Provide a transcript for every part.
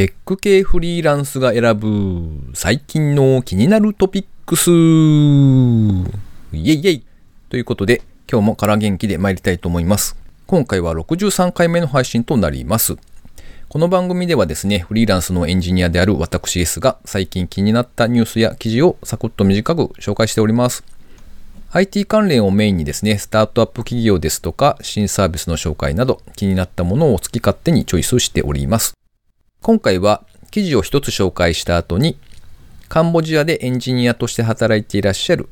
テック系フリーランスが選ぶ最近の気になるトピックス、イエイイエイということで今日もから元気で参りたいと思います。今回は63回目の配信となります。この番組ではですね、フリーランスのエンジニアである私 S が最近気になったニュースや記事をサクッと短く紹介しております。IT 関連をメインにですね、スタートアップ企業ですとか、新サービスの紹介など気になったものを好き勝手にチョイスしております。今回は記事を一つ紹介した後に、カンボジアでエンジニアとして働いていらっしゃる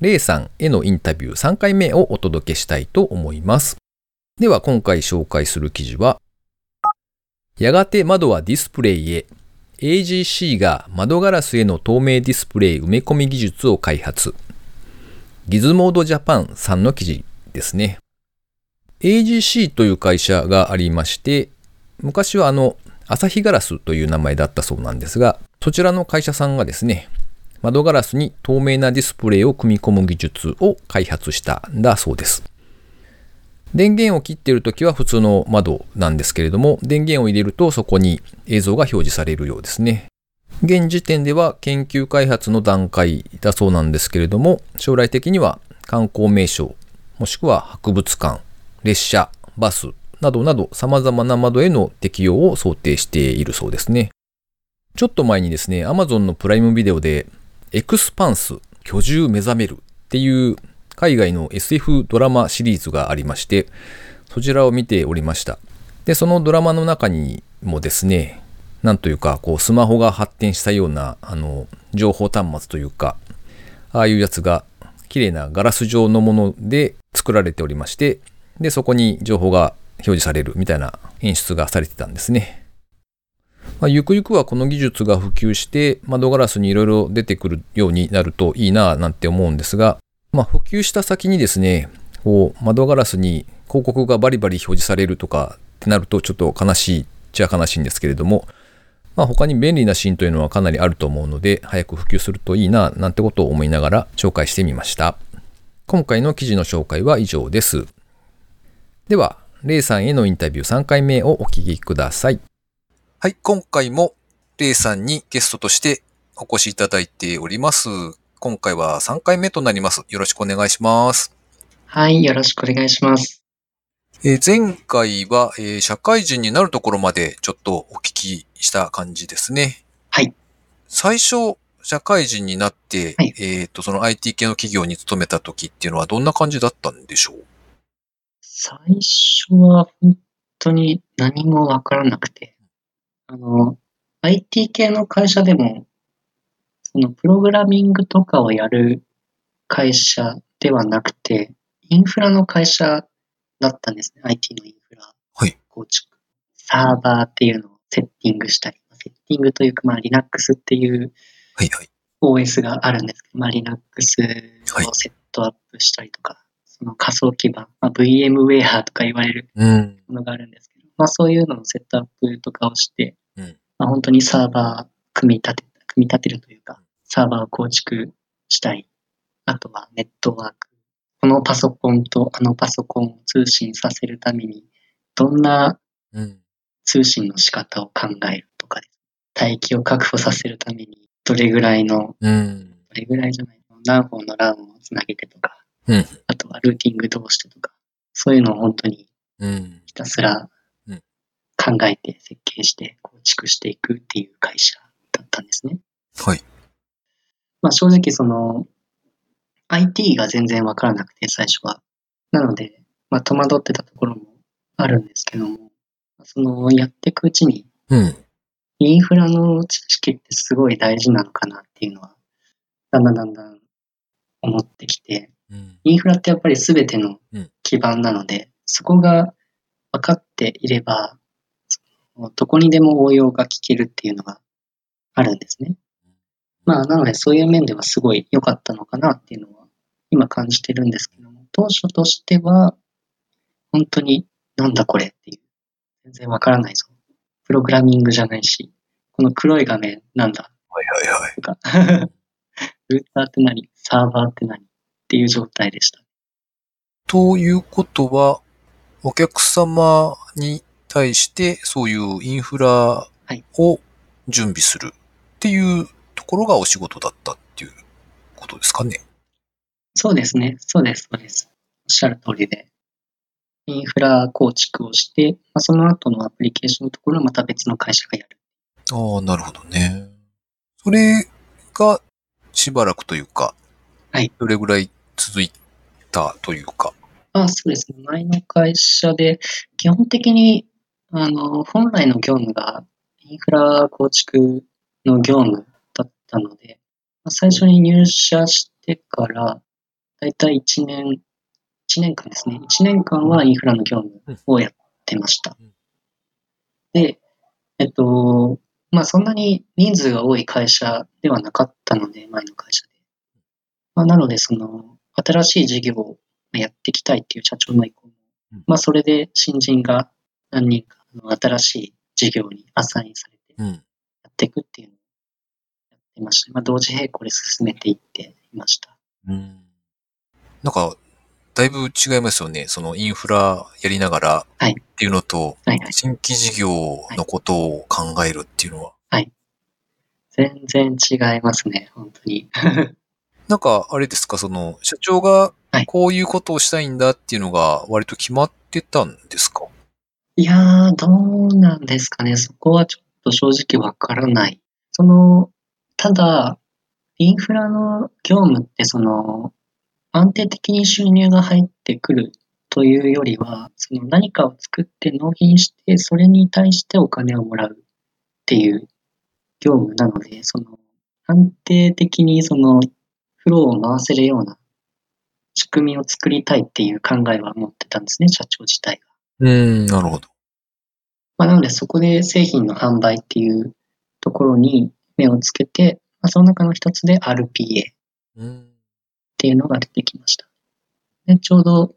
レイさんへのインタビュー3回目をお届けしたいと思います。では今回紹介する記事は、やがて窓はディスプレイへ AGC が窓ガラスへの透明ディスプレイ埋め込み技術を開発。ギズモードジャパンさんの記事ですね。AGC という会社がありまして、昔はあの、朝日ガラスという名前だったそうなんですが、そちらの会社さんがですね、窓ガラスに透明なディスプレイを組み込む技術を開発したんだそうです。電源を切っているときは普通の窓なんですけれども、電源を入れるとそこに映像が表示されるようですね。現時点では研究開発の段階だそうなんですけれども、将来的には観光名所、もしくは博物館、列車、バス、などなど様々な窓への適用を想定しているそうですね。ちょっと前にですね、Amazon のプライムビデオで、エクスパンス、居住目覚めるっていう海外の SF ドラマシリーズがありまして、そちらを見ておりました。で、そのドラマの中にもですね、なんというか、こう、スマホが発展したような、あの、情報端末というか、ああいうやつが、綺麗なガラス状のもので作られておりまして、で、そこに情報が表示されるみたいな演出がされてたんですね。まあ、ゆくゆくはこの技術が普及して窓ガラスにいろいろ出てくるようになるといいななんて思うんですが、まあ、普及した先にですね、こう窓ガラスに広告がバリバリ表示されるとかってなるとちょっと悲しいっちゃ悲しいんですけれども、まあ、他に便利なシーンというのはかなりあると思うので、早く普及するといいななんてことを思いながら紹介してみました。今回の記事の紹介は以上です。では、レイさんへのインタビュー3回目をお聞きください。はい、今回もレイさんにゲストとしてお越しいただいております。今回は3回目となります。よろしくお願いします。はい、よろしくお願いします。えー、前回は、えー、社会人になるところまでちょっとお聞きした感じですね。はい。最初、社会人になって、はい、えっ、と、その IT 系の企業に勤めた時っていうのはどんな感じだったんでしょう？最初は本当に何もわからなくて、あの、IT 系の会社でも、そのプログラミングとかをやる会社ではなくて、インフラの会社だったんですね。IT のインフラ。構築。はい、サーバーっていうのをセッティングしたり、セッティングというか、まあ Linux っていう OS があるんですけど、まあ Linux をセットアップしたりとか、その仮想基盤、まあ、VMware とか言われるものがあるんですけど、うん、まあそういうののセットアップとかをして、うん、まあ本当にサーバー組み立て、組み立てるというか、サーバーを構築したり、あとはネットワーク。このパソコンとあのパソコンを通信させるために、どんな通信の仕方を考えるとかです。待機を確保させるために、どれぐらいの、うん、どれぐらいじゃないの、何本のランをつなげてとか、うん、あとはルーティングどうしてとか、そういうのを本当にひたすら考えて設計して構築していくっていう会社だったんですね。はい。まあ正直その IT が全然わからなくて最初は。なので、まあ戸惑ってたところもあるんですけども、そのやっていくうちに、うん、インフラの知識ってすごい大事なのかなっていうのは、だんだんだんだん思ってきて、インフラってやっぱり全ての基盤なので、そこが分かっていれば、どこにでも応用が効けるっていうのがあるんですね。まあ、なのでそういう面ではすごい良かったのかなっていうのは今感じてるんですけども、当初としては、本当になんだこれっていう、全然わからないぞ。プログラミングじゃないし、この黒い画面なんだ。はいはいはい。とか ルーターって何？サーバーって何？っていう状態でした。ということは、お客様に対してそういうインフラを準備するっていうところがお仕事だったっていうことですかね。そうですね。そうです、そうです。おっしゃる通りで。インフラ構築をして、まあ、その後のアプリケーションのところはまた別の会社がやる。ああ、なるほどね。それがしばらくというか、はい。どれぐらい続いたというか。あそうですね。前の会社で、基本的に、あの、本来の業務がインフラ構築の業務だったので、まあ最初に入社してから、だいたい1年、1年間ですね。1年間はインフラの業務をやってましたうん。で、えっと、まあそんなに人数が多い会社ではなかったので、前の会社で。まあなので、その、新しい事業をやっていきたいっていう社長の意向もうん、まあそれで新人が何人か新しい事業にアサインされてうん。やっていくっていうのをやってました。まあ同時並行で進めていっていました。うん。なんか、だいぶ違いますよね。そのインフラやりながらはいっていうのと、はいはい。新規事業のことを考えるっていうのは。全然違いますね、本当に。なんか、あれですか、その、社長がはいこういうことをしたいんだっていうのが割と決まってたんですか、いやー、どうなんですかね。そこはちょっと正直わからない。その、ただ、インフラの業務ってその、安定的に収入が入ってくるというよりは、その何かを作って納品して、それに対してお金をもらうっていう業務なので、その、安定的にその、フローを回せるような仕組みを作りたいっていう考えは持ってたんですね、社長自体が。うん、なるほど。まあ、なのでそこで製品の販売っていうところに目をつけて、まあ、その中の一つで RPA っうん。ていうのが出てきました。でちょうど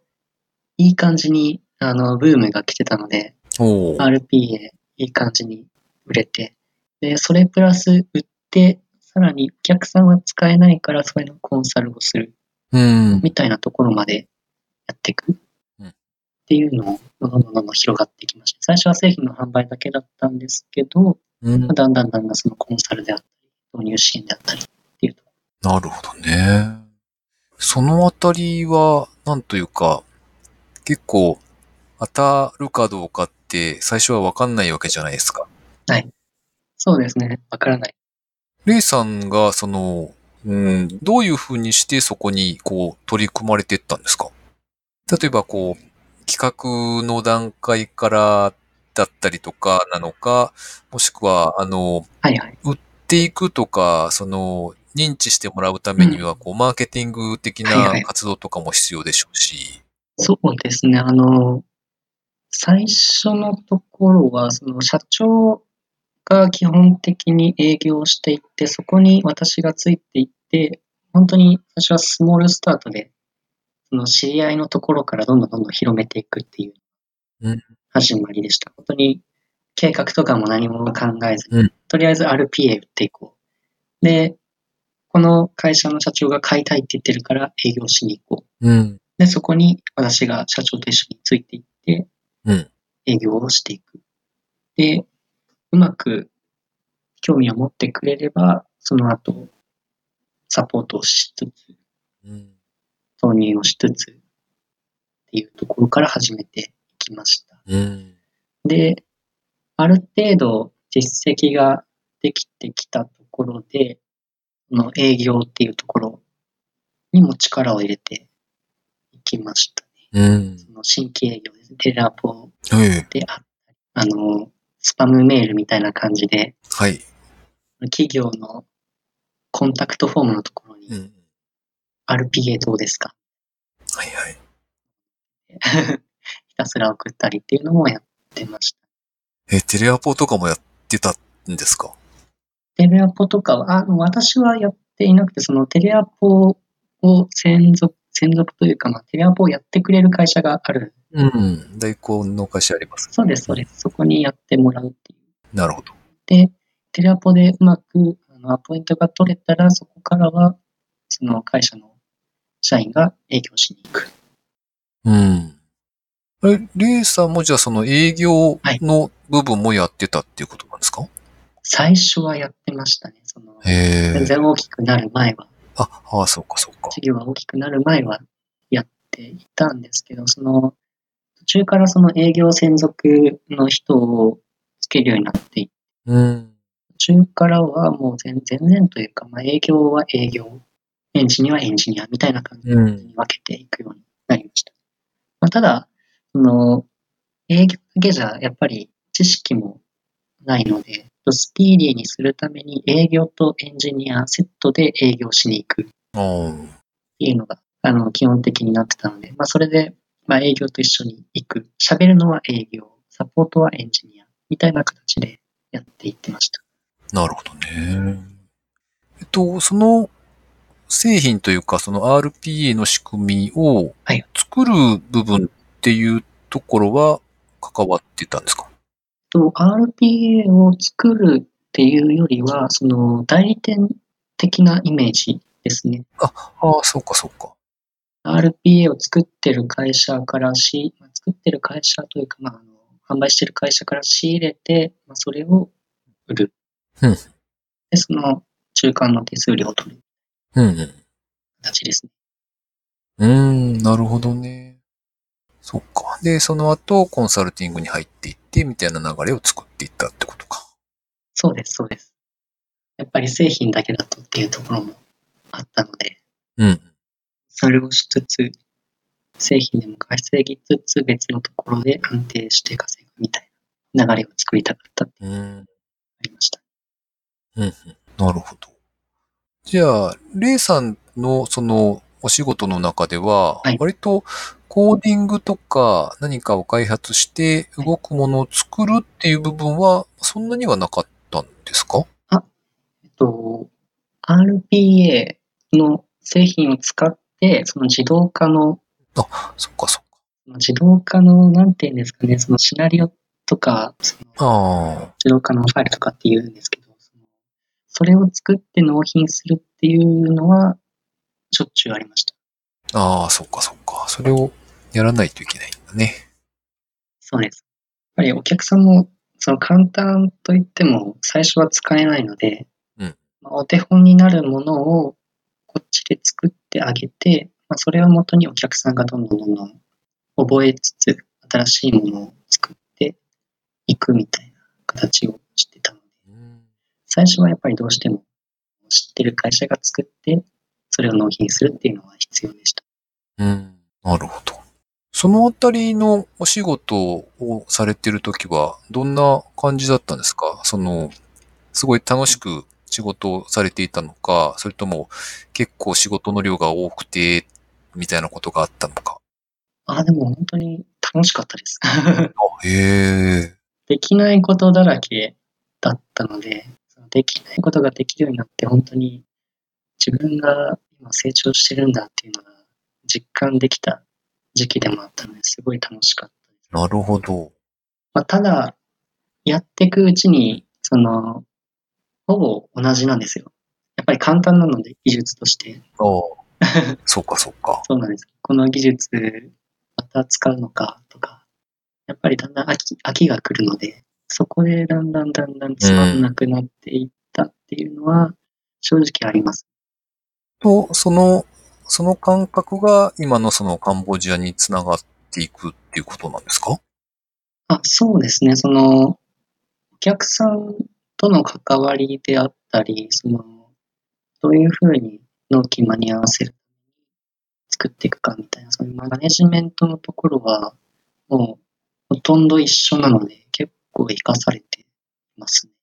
いい感じにあのブームが来てたので、RPA いい感じに売れて、で、それプラス売って、さらにお客さんは使えないからそれのコンサルをするうん。みたいなところまでやっていくうんっていうのをどんどんどんどん広がってきました。最初は製品の販売だけだったんですけど、うんまあだんだんだんだんそのコンサルであったり、導入支援であったりっていうとこなるほどね。そのあたりは、なんというか、結構、当たるかどうかって最初はわかんないわけじゃないですか。そうですね。わからない。レイさんが、その、うん、どういうふうにしてそこに、こう、取り組まれていったんですか？例えば、こう、企画の段階からだったりとかなのか、もしくは、あの、はいはい。売っていくとか、その、認知してもらうためには、こう、マーケティング的はいはない活動とかも必要でしょうし。そうですね。あの、最初のところは、その社長が基本的に営業していって、そこに私がついていって、本当に最初はスモールスタートで、その知り合いのところからどんどんどんどん広めていくっていううん始まりでした。本当に計画とかも何も考えずに、うんとりあえず RPA 売っていこう。で、この会社の社長が買いたいって言ってるから営業しに行こう。うん。で、そこに私が社長と一緒についていって、うん営業をしていく。で、うまく興味を持ってくれれば、その後、サポートをしつつ、うん。投入をしつつ、っていうところから始めていきました。うん。で、ある程度実績ができてきたところで、この営業っていうところにも力を入れていきましたね。うん。その新規営業ですね。テレアポええ。であったり、あの、スパムメールみたいな感じで、はい。企業のコンタクトフォームのところにうん。RPA どうですか？はいはい。ひたすら送ったりっていうのもやってました。え、テレアポとかもやってたんですか？テレアポとかは、あ私はやっていなくて、そのテレアポを専属、専属というか、まあ、テレアポをやってくれる会社がある。うん。大根の会社あります。そうです、そうです。そこにやってもらうっていう。なるほど。で、テレアポでうまくあのアポイントが取れたら、そこからは、その会社の社員が営業しに行く。うん。え、レイさんもじゃあその営業の部分もやってたっていうことなんですか、最初はやってましたね。そのへえ。全然大きくなる前は、あ、ああ、そうかそうか。事業が大きくなる前はやっていたんですけど、その途中からその営業専属の人をつけるようになっていて、うん。途中からはもう全全然というか、まあ、営業は営業、エンジニアはエンジニアみたいな感じうん。に分けていくようになりました。まあ、ただ、その営業だけじゃやっぱり知識もないので、スピーディーにするために営業とエンジニアセットで営業しに行くっ。ていうのがあの基本的になってたので、まあ、それで、まあ、営業と一緒に行く。喋るのは営業、サポートはエンジニアみたいな形でやっていってました。なるほどね。えっと、その製品というか、その RPA の仕組みをはい作る部分っていうところは関わってたんですか？と RPA を作るっていうよりは、その代理店的なイメージですね。ああ、そうかそうか。RPA を作ってる会社からし、まあ作ってる会社というか、まあ、あの販売してる会社から仕入れて、まあ、それを売る。うんで、その中間の手数料を取るうんうん。形ですね。うーん、なるほどね。そっか。で、その後、コンサルティングに入っていって、みたいな流れを作っていったってことか。そうです、そうです。やっぱり製品だけだとっていうところもあったので、うん。それをしつつ、製品でも稼ぎつつ、別のところで安定して稼ぐみたいな流れを作りたかったってうん。ありました。うんうん。なるほど。じゃあ、レイさんのそのお仕事の中でははい、割とコーディングとか何かを開発して動くものを作るっていう部分はそんなにはなかったんですか？えっと、RPA の製品を使って、その自動化の、そっかそっか。自動化の、なんていうんですかね、そのシナリオとか、そのああ。自動化のファイルとかっていうんですけど、そのそれを作って納品するっていうのは、しょっちゅうありました。ああ、そっかそっか。それをやらないといけないんだね。そうです。やっぱりお客さんも、その簡単といっても最初は使えないので、うんまあお手本になるものをこっちで作ってあげて、まあ、それをもとにお客さんがどんどんどんどん覚えつつ、新しいものを作っていくみたいな形をしてたので、最初はやっぱりどうしても知ってる会社が作って、それを納品するっていうのは必要でした。うん。なるほど。そのあたりのお仕事をされてるときは、どんな感じだったんですか？その、すごい楽しく仕事をされていたのか、それとも結構仕事の量が多くて、みたいなことがあったのか。ああ、でも本当に楽しかったです。へえ。できないことだらけだったので、できないことができるようになって、本当に自分が今成長してるんだっていうのが実感できた時期でもあったので、すごい楽しかったです。なるほど。まあ、ただ、やっていくうちに、その、ほぼ同じなんですよ。やっぱり簡単なので、技術として。ああ。そうかそうか。そうなんです。この技術、また使うのかとか、やっぱりだんだん飽き飽きが来るので、そこでだんだんだんだんつまんなくなっていったっていうのは、正直あります。と、その、その感覚が今のそのカンボジアにつながっていくっていうことなんですか？あ、そうですね。その、お客さんとの関わりであったり、その、どういうふうに納期間に合わせる、作っていくかみたいな、そういうマネジメントのところは、もう、ほとんど一緒なので、結構活かされていますね。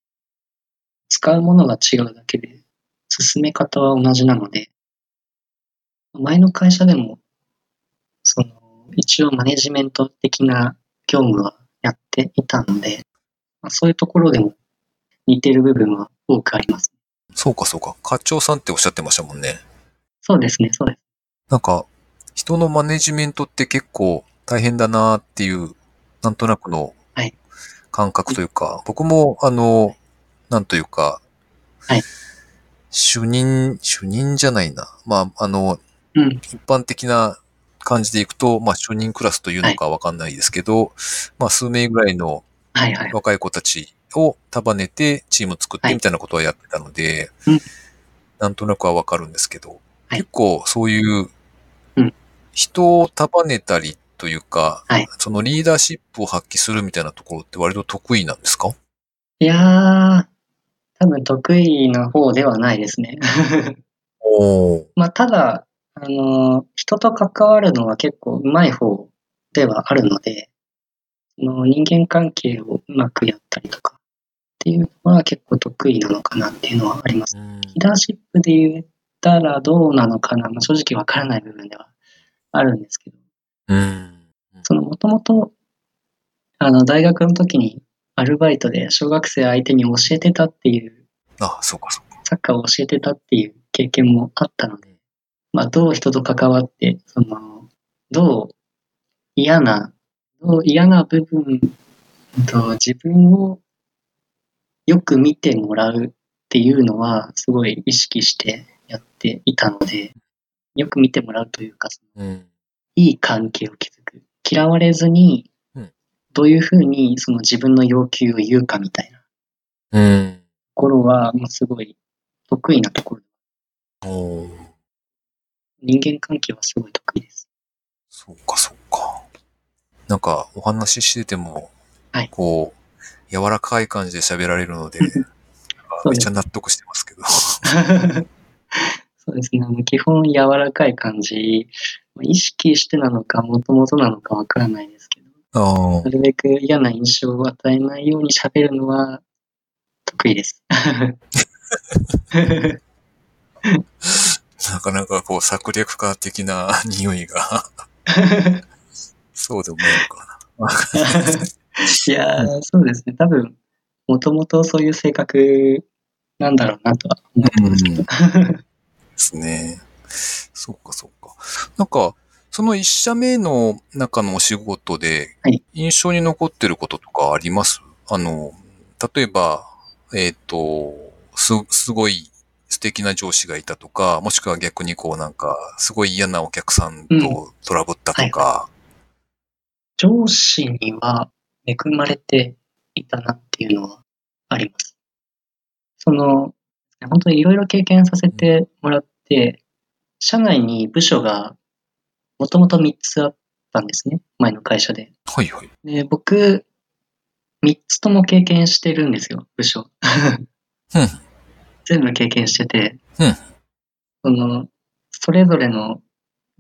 使うものが違うだけで、進め方は同じなので、前の会社でも、その、一応マネジメント的な業務はやっていたので、まあ、そういうところでも似てる部分は多くあります。そうかそうか。課長さんっておっしゃってましたもんね。そうですね、そうです。なんか、人のマネジメントって結構大変だなっていう、なんとなくのはい感覚というか、僕も、あの、なんというか、はい主任、主任じゃないな。まあ、あの、うん、一般的な感じでいくと、まあ、主任クラスというのかわかんないですけど、まあ、数名ぐらいのはいはい。若い子たちを束ねてチーム作っはい。てみたいなことはやってたので、うん。なんとなくはわかるんですけど、はい。結構そういううん。人を束ねたりというか、はい。そのリーダーシップを発揮するみたいなところって割と得意なんですか？いやー、多分得意な方ではないですね。おー。まあ、ただ、あの、人と関わるのは結構上手い方ではあるので、その人間関係をうまくやったりとかっていうのは結構得意なのかなっていうのはあります。うんリーダーシップで言ったらどうなのかな、まあ、正直わからない部分ではあるんですけど、うん。そのもともと、あの、大学の時にアルバイトで小学生相手に教えてたっていう、あ、そうかそうか。サッカーを教えてたっていう経験もあったので、まあ、どう人と関わって、その、どう嫌な、どう嫌な部分と自分をよく見てもらうっていうのは、すごい意識してやっていたので、よく見てもらうというか、うん。いい関係を築く。嫌われずにうん、どういうふうにその自分の要求を言うかみたいなとうん。ころは、まあ、すごい得意なところ。人間関係はすごい得意です。そうかそうか。なんかお話ししてても、はいこう、柔らかい感じで喋られるので、めっちゃ納得してますけど。そうですね。基本柔らかい感じ、意識してなのか、もともとなのかわからないですけど、なるべく嫌な印象を与えないように喋るのは得意です。なかなかこう策略家的な 匂いが、そうでもないのか いやー、そうですね。多分、もともとそういう性格なんだろうなとは思ってますけど。な。ですね。そうかそうか。なんか、その一社目の中のお仕事ではい、印象に残ってることとかあります、あの、例えば、えっ、と、す、すごい素敵な上司がいたとか、もしくは逆にこうなんか、すごい嫌なお客さんとトラブったとか、上司には恵まれていたなっていうのはあります。その、本当にいろいろ経験させてもらって、社内に部署がもともと3つあったんですね。前の会社で。はいはい。で、僕、3つとも経験してるんですよ、部署。うん 全部経験してて、うんその、それぞれの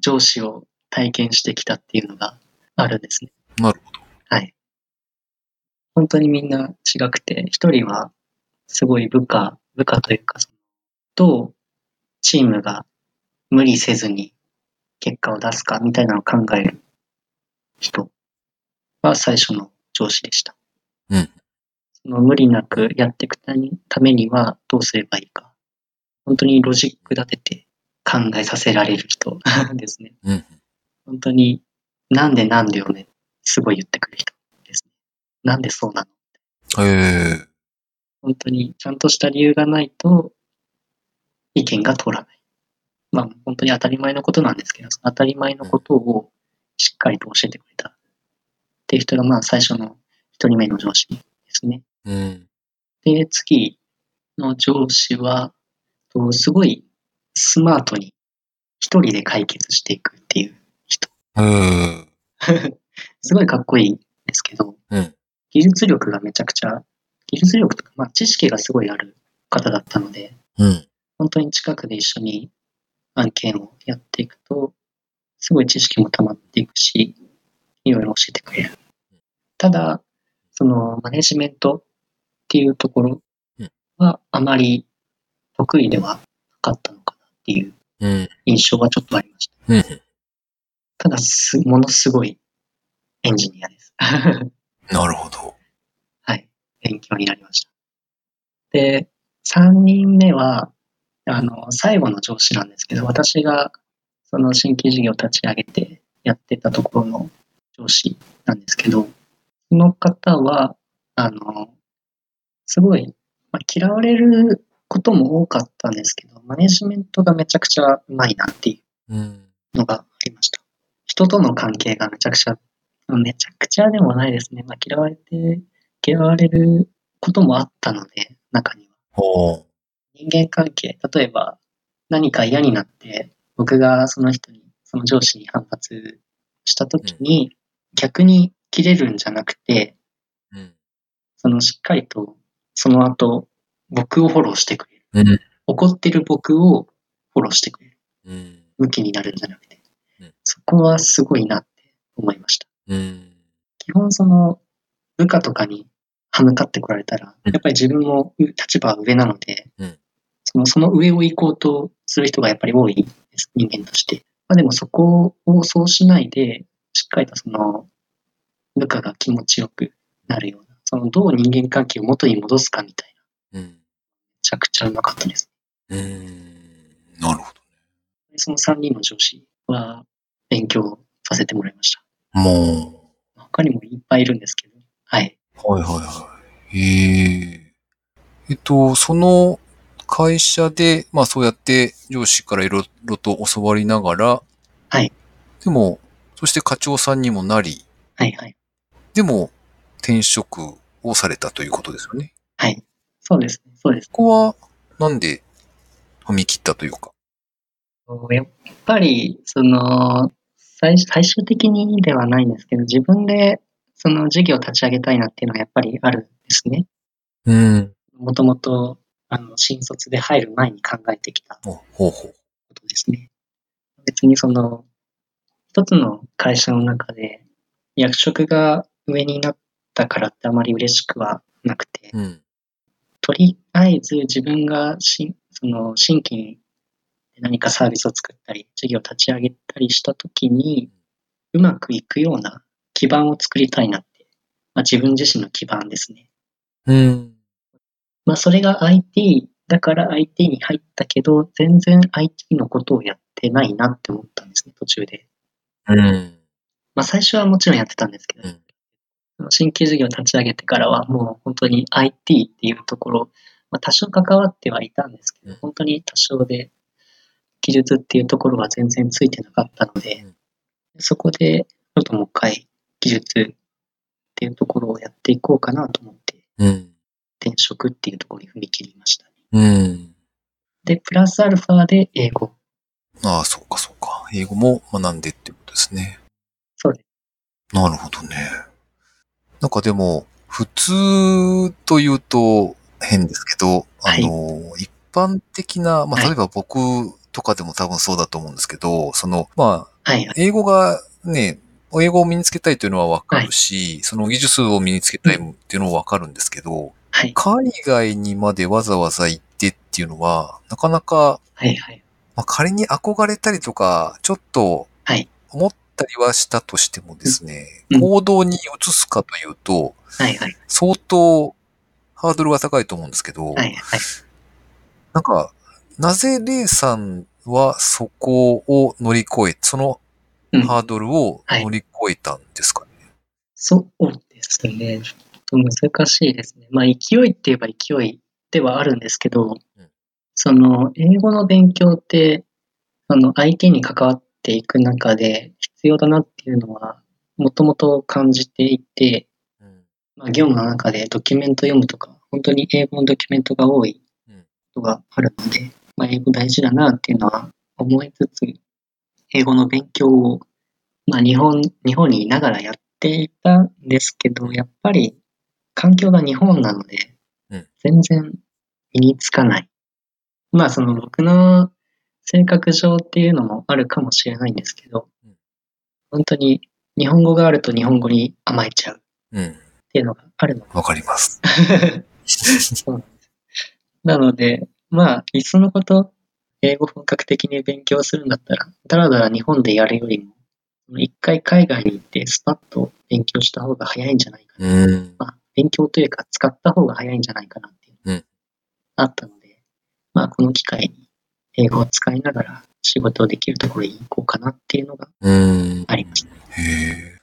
上司を体験してきたっていうのがあるんですね。なるほど。はい。本当にみんな違くて、一人はすごい部下、部下というか、どうチームが無理せずに結果を出すかみたいなのを考える人が最初の上司でした。うんその無理なくやっていくためにためにはどうすればいいか。本当にロジック立てて考えさせられる人ですね。うん。本当に、なんでなんでよね、すごい言ってくる人。なんでそうなの？ええ本当にちゃんとした理由がないと意見が通らない。まあ本当に当たり前のことなんですけど、当たり前のことをしっかりと教えてくれたっていう人がまあ最初の一人目の上司ですね。うん。で、次の上司は、とすごいスマートに一人で解決していくっていう人。ええ すごいかっこいいんですけど、うん技術力がめちゃくちゃ、技術力とか、まあ、知識がすごいある方だったので、うん。本当に近くで一緒に案件をやっていくと、すごい知識も溜まっていくし、いろいろ教えてくれる。ただ、そのマネジメントっていうところはあまり得意ではなかったのかなっていううん。印象はちょっとありました。うん。ただす、ものすごいエンジニアです。なるほど。はい。勉強になりました。で、3人目は、あの、最後の上司なんですけど、私がその新規事業を立ち上げてやってたところの上司なんですけど、その方は、あの、すごい、まあ、嫌われることも多かったんですけど、マネジメントがめちゃくちゃうまいなっていう。のがありました。人との関係がめちゃくちゃ、めちゃくちゃでもないですね。まあ、嫌われて、嫌われることもあったので、中には。ほ人間関係、例えば何か嫌になって、僕がその人に、その上司に反発した時に、逆に切れるんじゃなくて、う。うん。そのしっかりとその後、僕をフォローしてくれる。うん。怒ってる僕をフォローしてくれる。うん。向きになるんじゃなくてうん。そこはすごいなって思いました。うん。基本その部下とかに歯向かってこられたら、うんやっぱり自分も立場は上なので、うんそのその上を行こうとする人がやっぱり多いです、人間として。まあ、でもそこをそうしないで、しっかりとその部下が気持ちよくなるような、そのどう人間関係を元に戻すかみたいな、めうん。ちゃくちゃうまかったです。うん。なるほでその3人の上司は勉強させてもらいました。ど。も他にもいっぱいいるんですけど、はい。う。はいはいはい。えええっと、その会社で、まあそうやって上司からいろいろと教わりながら、はい。でも、そして課長さんにもなり、はいはい。でも転職をされたということですよね。はい。そうですね。そうです。ここはなんで踏み切ったというか。やっぱり、その、最最終的にではないんですけど、自分でその事業を立ち上げたいなっていうのはやっぱりあるんですね。うん。もともと、あの、新卒で入る前に考えてきたこおほうほう。とですね。別にその、一つの会社の中で役職が上になったからってあまり嬉しくはなくて、うん。とりあえず自分がしその新規に何かサービスを作ったり、事業を立ち上げたりしたときに、うまくいくような基盤を作りたいなって、まあ、自分自身の基盤ですね。うん。まあ、それが IT だから IT に入ったけど、全然 IT のことをやってないなって思ったんですね、途中で。うん。まあ、最初はもちろんやってたんですけど、うん新規事業を立ち上げてからはもう本当に IT っていうところ、まあ、多少関わってはいたんですけどうん、本当に多少で技術っていうところは全然ついてなかったのでうん、そこでちょっともう一回技術っていうところをやっていこうかなと思って、うん。転職っていうところに踏み切りましたね。うん。で、プラスアルファで英語。ああ、そうかそうか。英語も学んでっていうことですね。そうです。なるほどね。なんかでも、普通というと変ですけど、あの、一般的な、まあ、はい例えば僕とかでも多分そうだと思うんですけど、その、まあ、はいはい。英語がね、英語を身につけたいというのはわかるし、その技術を身につけたいっていうのはわかるんですけど、はい。海外にまでわざわざ行ってっていうのは、なかなか、はいはい。まあ、仮に憧れたりとか、ちょっとはい、思ったりはしたとしてもですね、うん行動に移すかというと、はいはい。相当ハードルが高いと思うんですけど、はいはい。なんか、なぜレイさんはそこを乗り越え、そのうんハードルを乗り越えたんですかね？そうですね。ちょっと難しいですね。まあ、勢いって言えば勢いではあるんですけど、うんその、英語の勉強って、あの、相手に関わっていく中で必要だなっていうのは、もともと感じていて、うんまあ、業務の中でドキュメント読むとか、本当に英語のドキュメントが多いうんことがあるので、まあ、英語大事だなっていうのは思いつつ、英語の勉強を、まあ、日本、日本にいながらやっていたんですけど、やっぱり環境が日本なのでうん、全然身につかない。まあ、その僕の性格上っていうのもあるかもしれないんですけどうん、本当に日本語があると日本語に甘えちゃうっうん。ていうのがあるのわかります。そう。なので、まあ、いっそのこと、英語本格的に勉強するんだったら、だらだら日本でやるよりも、一回海外に行ってスパッと勉強した方が早いんじゃないかな。うん。まあ、勉強というか使った方が早いんじゃないかなっていうのがうんあったので、まあ、この機会に英語を使いながら仕事をできるところに行こうかなっていうのがうん。ありました。へえ。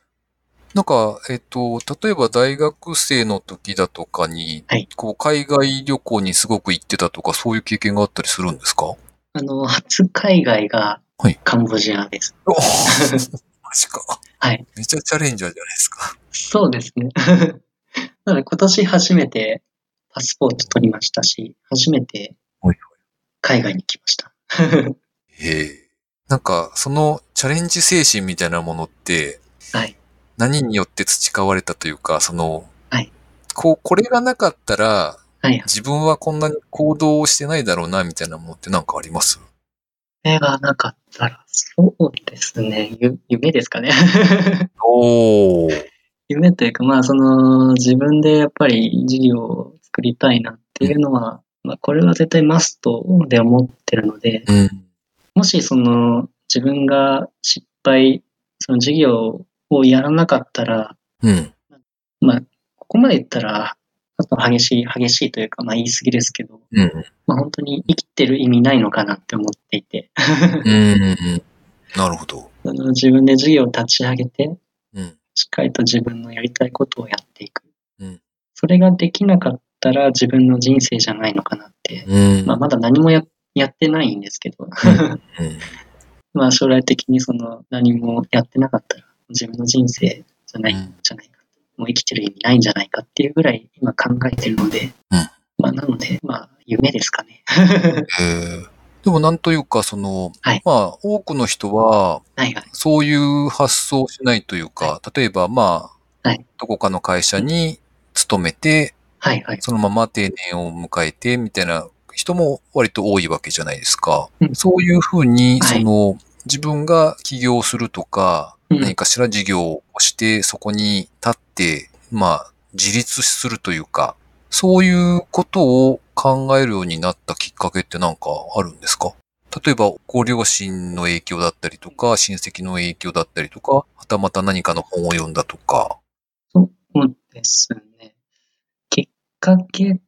なんか、えっと、例えば大学生の時だとかに、はいこう、海外旅行にすごく行ってたとか、そういう経験があったりするんですか？あの、初海外がはいカンボジアです。お マジか。はい。めっちゃチャレンジャーじゃないですか。そうですね。なので今年初めてパスポート取りましたし、初めてはい海外に来ました。へえ。なんか、そのチャレンジ精神みたいなものって、はい。何によって培われたというか、その、はいこう、これがなかったら、はいはい。自分はこんなに行動をしてないだろうな、みたいなものってなんかあります？夢がなかったら、そうですね。ゆ夢ですかね。おー。夢というか、まあ、その、自分でやっぱり事業を作りたいなっていうのは、まあ、これは絶対マストで思ってるので、うん。もしその、自分が失敗、その事業をやらなかったら、うん。まあ、ここまで言ったら、ちょっと激しい、激しいというか、まあ言い過ぎですけど、うん。まあ本当に生きてる意味ないのかなって思っていて、うん。なるほど。自分で事業を立ち上げて、うん。しっかりと自分のやりたいことをやっていく。うんそれができなかったら自分の人生じゃないのかなって、うん。まあまだ何もややってないんですけど、うん。まあ将来的にその何もやってなかったら自分の人生じゃないんじゃないか。もう生きてる意味ないんじゃないかっていうぐらい今考えてるので、うんまあなので、まあ夢ですかね。えーでもなんというか、その、はいまあ、多くの人は、はいはい。そういう発想をしないというか、例えば、まあ、はいどこかの会社に勤めて、はいはい。そのまま定年を迎えて、みたいな人も割と多いわけじゃないですか。うんそういうふうに、はいその、自分が起業するとか、うん何かしら事業をして、そこに立って、まあ、自立するというか、そういうことを考えるようになったきっかけってなんかあるんですか？例えば、ご両親の影響だったりとか、親戚の影響だったりとか、はたまた何かの本を読んだとか。そうですね。きっかけ、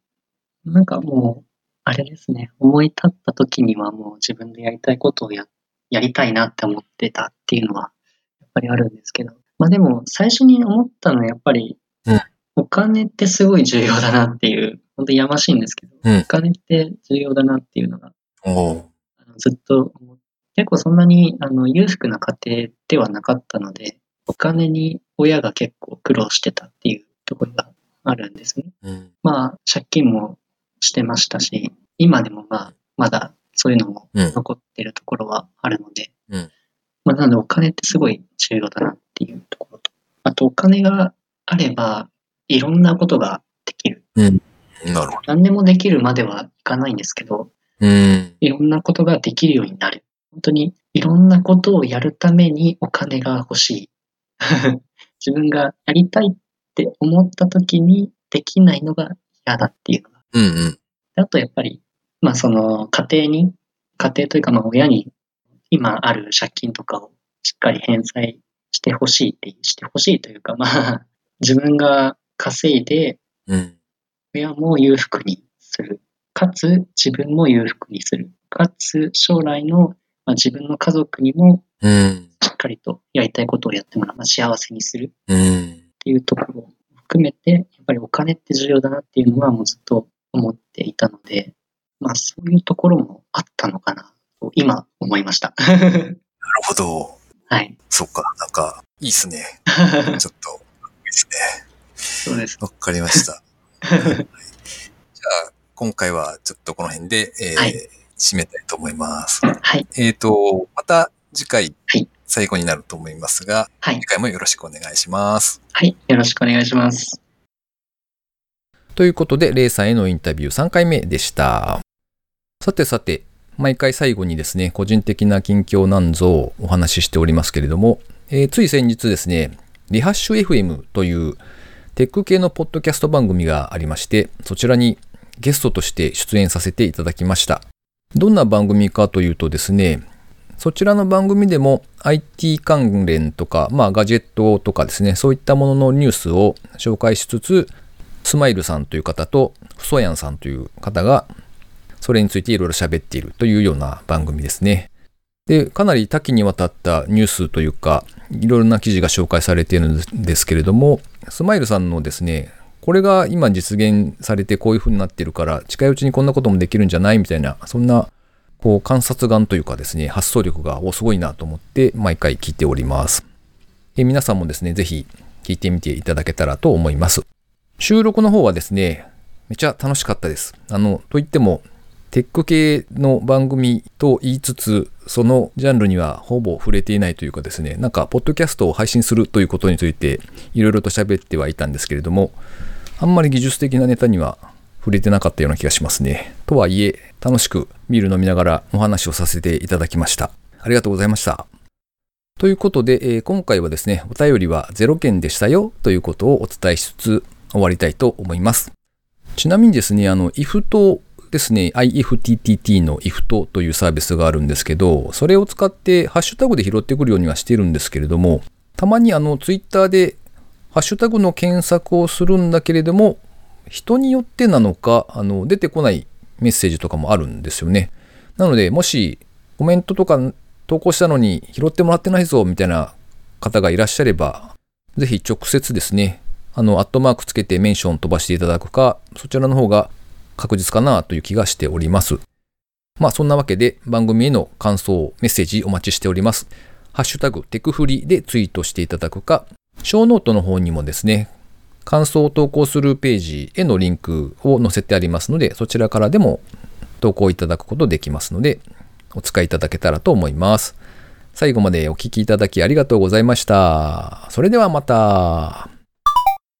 なんかもう、あれですね。思い立った時にはもう自分でやりたいことをや、やりたいなって思ってたっていうのは、やっぱりあるんですけど。まあでも、最初に思ったのはやっぱりうん、お金ってすごい重要だなっていう、本当にやましいんですけど、うんお金って重要だなっていうのがあのずっと結構そんなにあの裕福な家庭ではなかったので、お金に親が結構苦労してたっていうところがあるんですね。うん。まあ、借金もしてましたし、今でもまあ、まだそういうのもうん。残ってるところはあるので、うんまあ、なのでお金ってすごい重要だなっていうところと、あとお金があれば、いろんなことができる。なるほ何でもできるまではいかないんですけど、ど。うん。いろんなことができるようになる。本当にいろんなことをやるためにお金が欲しい。自分がやりたいって思った時にできないのが嫌だっていうのが。うんうん。あとやっぱり、まあその家庭に、家庭というかまあ親に今ある借金とかをしっかり返済してほしいって、してほしいというかまあ 自分が稼いでうん。親も裕福にする。かつ自分も裕福にする。かつ将来の、まあ、自分の家族にもうん。しっかりとやりたいことをやってもらう。まあ、幸せにするっうん。ていうところを含めて、やっぱりお金って重要だなっていうのはもうずっと思っていたので、まあそういうところもあったのかなと今思いました。なるほど。はい。そっか、なんか、いいっすね。ちょっと、いいっすね。そうです。わかりました。じゃあ、今回はちょっとこの辺で、えーはい締めたいと思います。はい。えっ、と、また次回はい、最後になると思いますが、はい次。回もよろしくお願いします。はい。よろしくお願いします。ということで、レイさんへのインタビュー3回目でした。さてさて、毎回最後にですね、個人的な近況なんぞをお話ししておりますけれども、えーつい先日ですね、リハッシュ FM というテック系のポッドキャスト番組がありまして、そちらにゲストとして出演させていただきました。どんな番組かというとですね、そちらの番組でも IT 関連とか、まあガジェットとかですね、そういったもののニュースを紹介しつつ、スマイルさんという方とフソヤンさんという方がそれについていろいろ喋っているというような番組ですね。で、かなり多岐にわたったニュースというか、いろいろな記事が紹介されているんですけれども、スマイルさんのですね、これが今実現されてこういう風になってるから、近いうちにこんなこともできるんじゃないみたいな、そんな、こう観察眼というかですね、発想力がすごいなと思って毎回聞いております。え皆さんもですね、ぜひ聞いてみていただけたらと思います。収録の方はですね、めちゃ楽しかったです。あの、といっても、テック系の番組と言いつつ、そのジャンルにはほぼ触れていないというかですね、なんか、ポッドキャストを配信するということについて、いろいろと喋ってはいたんですけれども、あんまり技術的なネタには触れてなかったような気がしますね。とはいえ、楽しくビール飲みながらお話をさせていただきました。ありがとうございました。ということで、えー、今回はですね、お便りは0件でしたよということをお伝えしつつ終わりたいと思います。ちなみにですね、あの、if とですね、IFTTT の IFT というサービスがあるんですけど、それを使ってハッシュタグで拾ってくるようにはしてるんですけれども、たまにあの、ツイッターでハッシュタグの検索をするんだけれども、人によってなのか、あの、出てこないメッセージとかもあるんですよね。なので、もしコメントとか投稿したのに拾ってもらってないぞ、みたいな方がいらっしゃれば、ぜひ直接ですね、あの、アットマークつけてメンション飛ばしていただくか、そちらの方が確実かなという気がしております。まあそんなわけで番組への感想、メッセージお待ちしております。ハッシュタグテクフリでツイートしていただくか、ショーノートの方にもですね、感想を投稿するページへのリンクを載せてありますので、そちらからでも投稿いただくことできますので、お使いいただけたらと思います。最後までお聴きいただきありがとうございました。それではまた。